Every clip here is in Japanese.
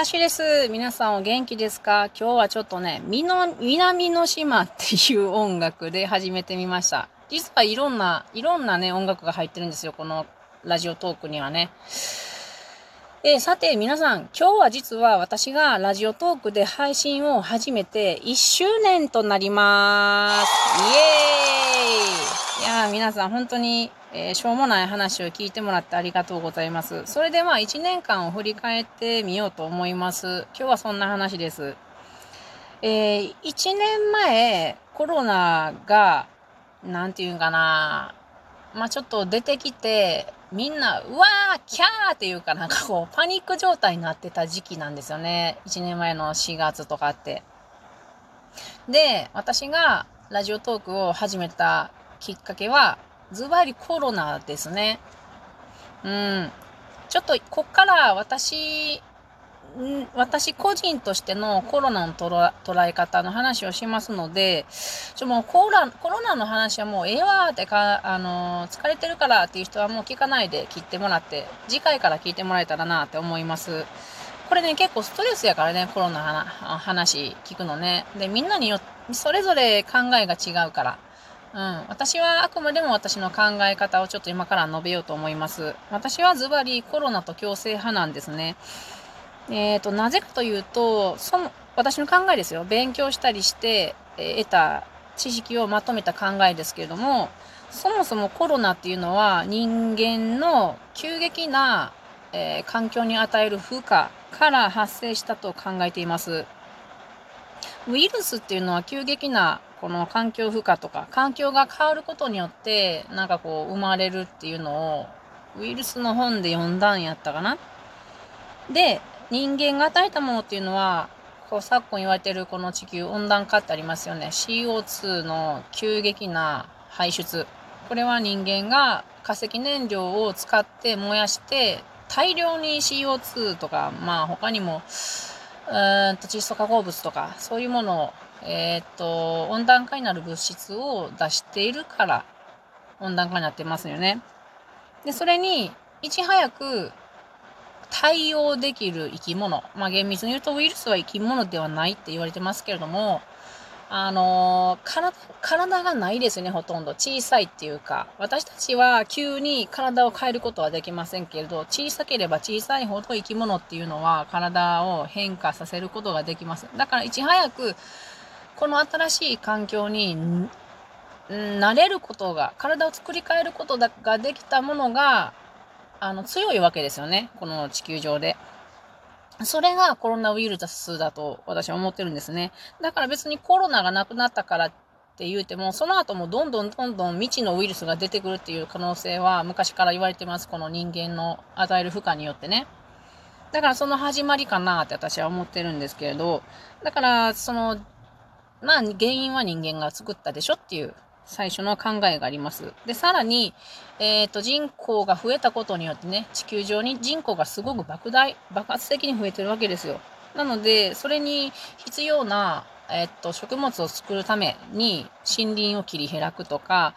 ハッシュです。皆さんお元気ですか？今日はちょっとね、南の島っていう音楽で始めてみました。実はいろんな、いろんなね、音楽が入ってるんですよ。このラジオトークにはね。え、さて皆さん、今日は実は私がラジオトークで配信を始めて1周年となります。イエーイいやー皆さん本当にえー、しょうもない話を聞いてもらってありがとうございます。それでは1年間を振り返ってみようと思います。今日はそんな話です。えー、1年前、コロナが、なんていうんかな、まあ、ちょっと出てきて、みんな、うわー、キャーっていうかなんかこう、パニック状態になってた時期なんですよね。1年前の4月とかって。で、私がラジオトークを始めたきっかけは、ズバリコロナですね。うん。ちょっと、こっから私、私個人としてのコロナの捉え方の話をしますので、ちょもうコロコロナの話はもうええわーってか、あの、疲れてるからっていう人はもう聞かないで切ってもらって、次回から聞いてもらえたらなって思います。これね、結構ストレスやからね、コロナの話聞くのね。で、みんなによそれぞれ考えが違うから。うん。私はあくまでも私の考え方をちょっと今から述べようと思います。私はズバリコロナと共生派なんですね。えっ、ー、と、なぜかというと、その、私の考えですよ。勉強したりして、えー、得た知識をまとめた考えですけれども、そもそもコロナっていうのは人間の急激な、えー、環境に与える負荷から発生したと考えています。ウイルスっていうのは急激なこの環境負荷とか、環境が変わることによって、なんかこう、生まれるっていうのを、ウイルスの本で読んだんやったかな。で、人間が与えたものっていうのは、こう昨今言われてるこの地球温暖化ってありますよね。CO2 の急激な排出。これは人間が化石燃料を使って燃やして、大量に CO2 とか、まあ他にも、うーんと窒素化合物とか、そういうものをえー、っと、温暖化になる物質を出しているから温暖化になってますよね。で、それにいち早く対応できる生き物。まあ厳密に言うとウイルスは生き物ではないって言われてますけれども、あの、体、体がないですね、ほとんど。小さいっていうか、私たちは急に体を変えることはできませんけれど、小さければ小さいほど生き物っていうのは体を変化させることができます。だからいち早くこの新しい環境に慣れることが、体を作り変えることができたものが、あの、強いわけですよね。この地球上で。それがコロナウイルスだと私は思ってるんですね。だから別にコロナがなくなったからって言うても、その後もどんどんどんどん未知のウイルスが出てくるっていう可能性は昔から言われてます。この人間の与える負荷によってね。だからその始まりかなって私は思ってるんですけれど、だからそのまあ、原因は人間が作ったでしょっていう最初の考えがあります。で、さらに、えっ、ー、と、人口が増えたことによってね、地球上に人口がすごく莫大、爆発的に増えてるわけですよ。なので、それに必要な、えっ、ー、と、食物を作るために森林を切り開くとか、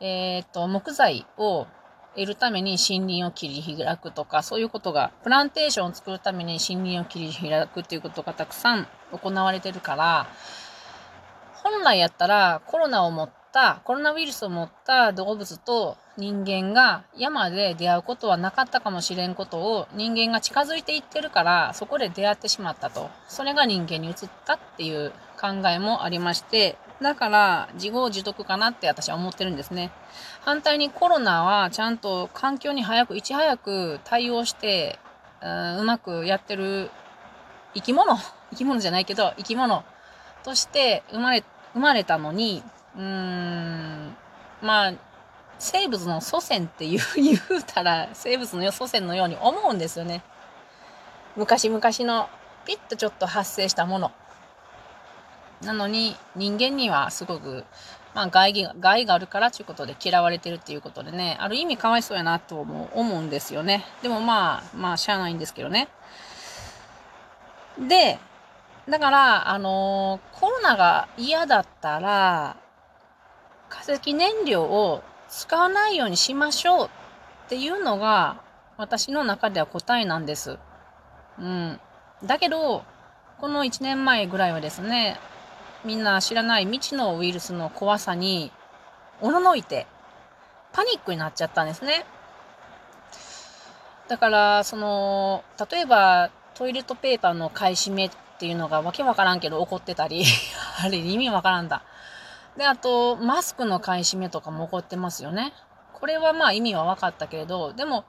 えっ、ー、と、木材を得るために森林を切り開くとか、そういうことが、プランテーションを作るために森林を切り開くっていうことがたくさん行われてるから、本来やったらコロナを持った、コロナウイルスを持った動物と人間が山で出会うことはなかったかもしれんことを人間が近づいていってるからそこで出会ってしまったと。それが人間に移ったっていう考えもありまして、だから自業自得かなって私は思ってるんですね。反対にコロナはちゃんと環境に早く、いち早く対応して、う、うまくやってる生き物生き物じゃないけど生き物として生まれ生まれたのに、うーん、まあ、生物の祖先って言う、言うたら、生物の祖先のように思うんですよね。昔々のピッとちょっと発生したもの。なのに、人間にはすごく、まあ、害が、害があるからということで嫌われてるっていうことでね、ある意味かわいそうやなと思うんですよね。でもまあ、まあ、しゃあないんですけどね。で、だから、あのー、コロナが嫌だったら、化石燃料を使わないようにしましょうっていうのが、私の中では答えなんです。うん。だけど、この1年前ぐらいはですね、みんな知らない未知のウイルスの怖さに、おののいて、パニックになっちゃったんですね。だから、その、例えば、トイレットペーパーの買い占めっていうのがわけわからんけど起こってたり、あれ意味わからんだ。で、あと、マスクの買い占めとかも起こってますよね。これはまあ意味は分かったけれど、でも、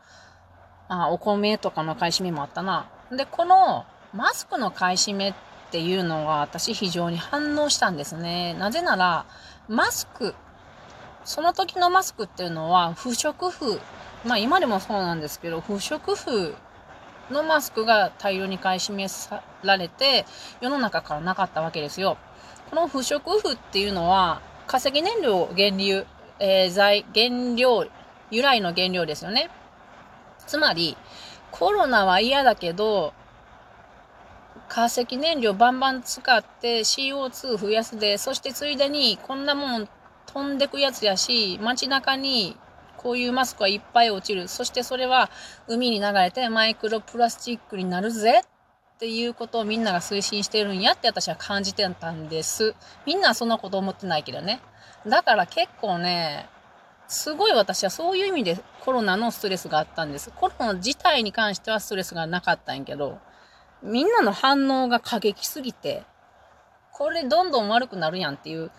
あお米とかの買い占めもあったな。で、このマスクの買い占めっていうのが私非常に反応したんですね。なぜなら、マスク、その時のマスクっていうのは不織布、まあ今でもそうなんですけど、不織布のマスクが大量に買い占められて、世の中からなかったわけですよ。この不織布っていうのは、化石燃料原流、えー、材、原料、由来の原料ですよね。つまり、コロナは嫌だけど、化石燃料バンバン使って CO2 増やすで、そしてついでにこんなもん飛んでくやつやし、街中にこういうマスクはいっぱい落ちる。そしてそれは海に流れてマイクロプラスチックになるぜっていうことをみんなが推進してるんやって私は感じてたんです。みんなはそんなこと思ってないけどね。だから結構ね、すごい私はそういう意味でコロナのストレスがあったんです。コロナ自体に関してはストレスがなかったんやけど、みんなの反応が過激すぎて、これどんどん悪くなるやんっていう、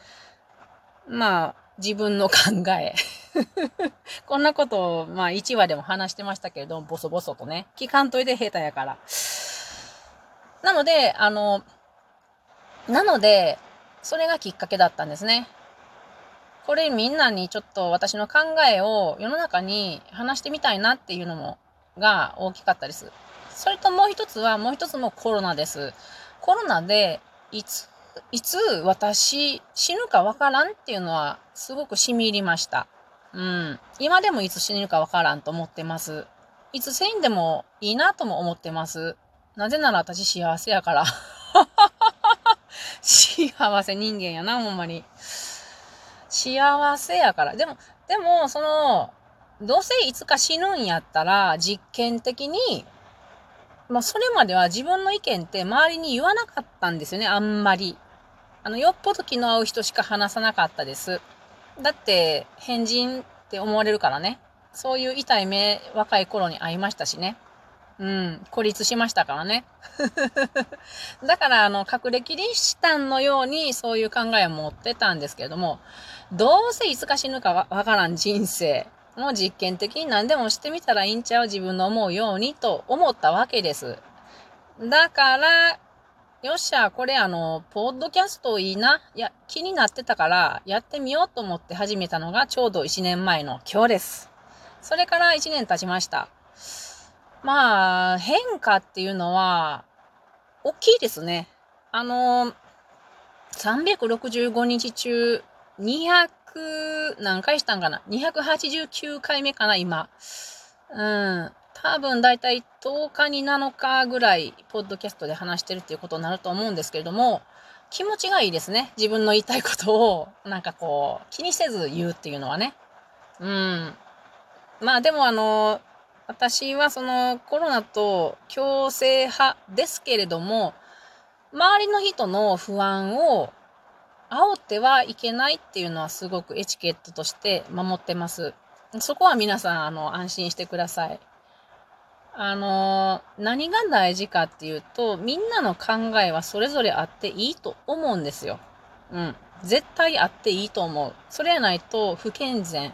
まあ、自分の考え。こんなことを、まあ、1話でも話してましたけれども、ボソボソとね。聞かんといて下手やから。なので、あの、なので、それがきっかけだったんですね。これみんなにちょっと私の考えを世の中に話してみたいなっていうのも、が大きかったです。それともう一つは、もう一つもコロナです。コロナで、いつ、いつ私死ぬかわからんっていうのはすごく染み入りました。うん。今でもいつ死ぬかわからんと思ってます。いつ死んでもいいなとも思ってます。なぜなら私幸せやから。幸せ人間やな、ほんまに。幸せやから。でも、でも、その、どうせいつか死ぬんやったら、実験的に、まあ、それまでは自分の意見って周りに言わなかったんですよね、あんまり。あの、よっぽど気の合う人しか話さなかったです。だって、変人って思われるからね。そういう痛い目、若い頃に会いましたしね。うん、孤立しましたからね。だから、あの、隠れキリシタンのようにそういう考えを持ってたんですけれども、どうせいつか死ぬかわからん人生も実験的に何でもしてみたらいいんちゃう自分の思うようにと思ったわけです。だから、よっしゃ、これあの、ポッドキャストいいな。いや、気になってたから、やってみようと思って始めたのがちょうど1年前の今日です。それから1年経ちました。まあ、変化っていうのは、大きいですね。あの、365日中、200何回したんかな ?289 回目かな今。うん。多分だいたい10日に7日ぐらい、ポッドキャストで話してるっていうことになると思うんですけれども、気持ちがいいですね。自分の言いたいことを、なんかこう、気にせず言うっていうのはね。うん。まあでもあの、私はそのコロナと共生派ですけれども、周りの人の不安を煽ってはいけないっていうのはすごくエチケットとして守ってます。そこは皆さん、あの、安心してください。あの、何が大事かっていうと、みんなの考えはそれぞれあっていいと思うんですよ。うん。絶対あっていいと思う。それやないと不健全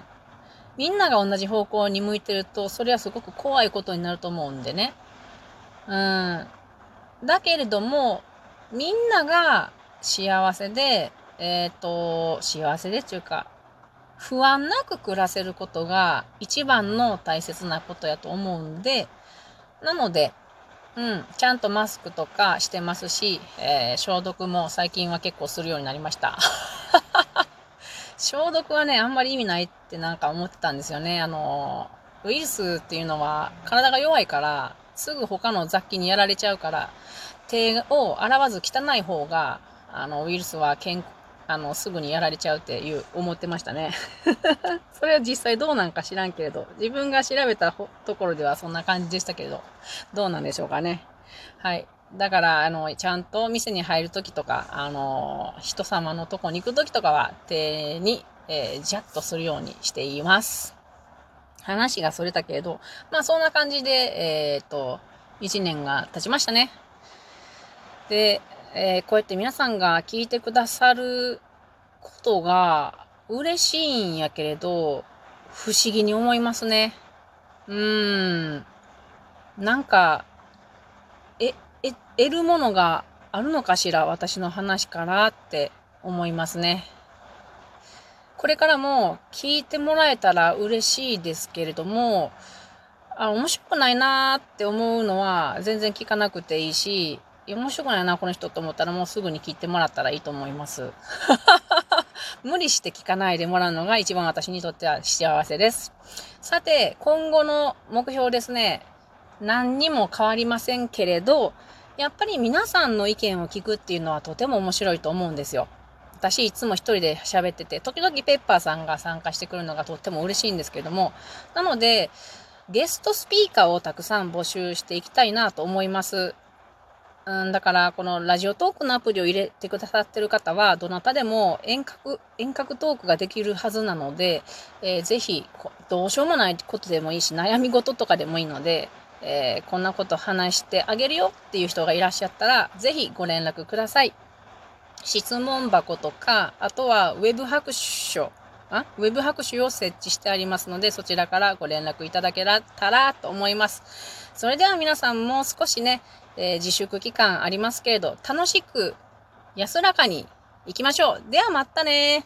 みんなが同じ方向に向いてると、それはすごく怖いことになると思うんでね。うん。だけれども、みんなが幸せで、えっ、ー、と、幸せでっていうか、不安なく暮らせることが一番の大切なことやと思うんで、なので、うん、ちゃんとマスクとかしてますし、えー、消毒も最近は結構するようになりました。消毒はね、あんまり意味ないってなんか思ってたんですよね。あの、ウイルスっていうのは体が弱いから、すぐ他の雑菌にやられちゃうから、手を洗わず汚い方が、あの、ウイルスは健あの、すぐにやられちゃうっていう、思ってましたね。それは実際どうなんか知らんけれど、自分が調べたところではそんな感じでしたけれど、どうなんでしょうかね。はい。だから、あの、ちゃんと店に入るときとか、あの、人様のとこに行くときとかは、手に、えー、ジャッとするようにしています。話がそれたけれど、まあそんな感じで、えっ、と、1年が経ちましたね。で、えー、こうやって皆さんが聞いてくださることが嬉しいんやけれど、不思議に思いますね。うーん。なんか、え、え、得るものがあるのかしら私の話からって思いますね。これからも聞いてもらえたら嬉しいですけれども、あ、面白くないなーって思うのは全然聞かなくていいし、面白くないな、この人と思ったらもうすぐに聞いてもらったらいいと思います。無理して聞かないでもらうのが一番私にとっては幸せです。さて、今後の目標ですね。何にも変わりませんけれど、やっぱり皆さんの意見を聞くっていうのはとても面白いと思うんですよ。私いつも一人で喋ってて、時々ペッパーさんが参加してくるのがとっても嬉しいんですけれども、なので、ゲストスピーカーをたくさん募集していきたいなと思います。うん、だから、このラジオトークのアプリを入れてくださってる方は、どなたでも遠隔、遠隔トークができるはずなので、えー、ぜひ、どうしようもないことでもいいし、悩み事とかでもいいので、えー、こんなこと話してあげるよっていう人がいらっしゃったら、ぜひご連絡ください。質問箱とか、あとはウェブ拍手あウェブ拍手を設置してありますので、そちらからご連絡いただけたらと思います。それでは皆さんも少しね、えー、自粛期間ありますけれど、楽しく安らかに行きましょう。ではまたね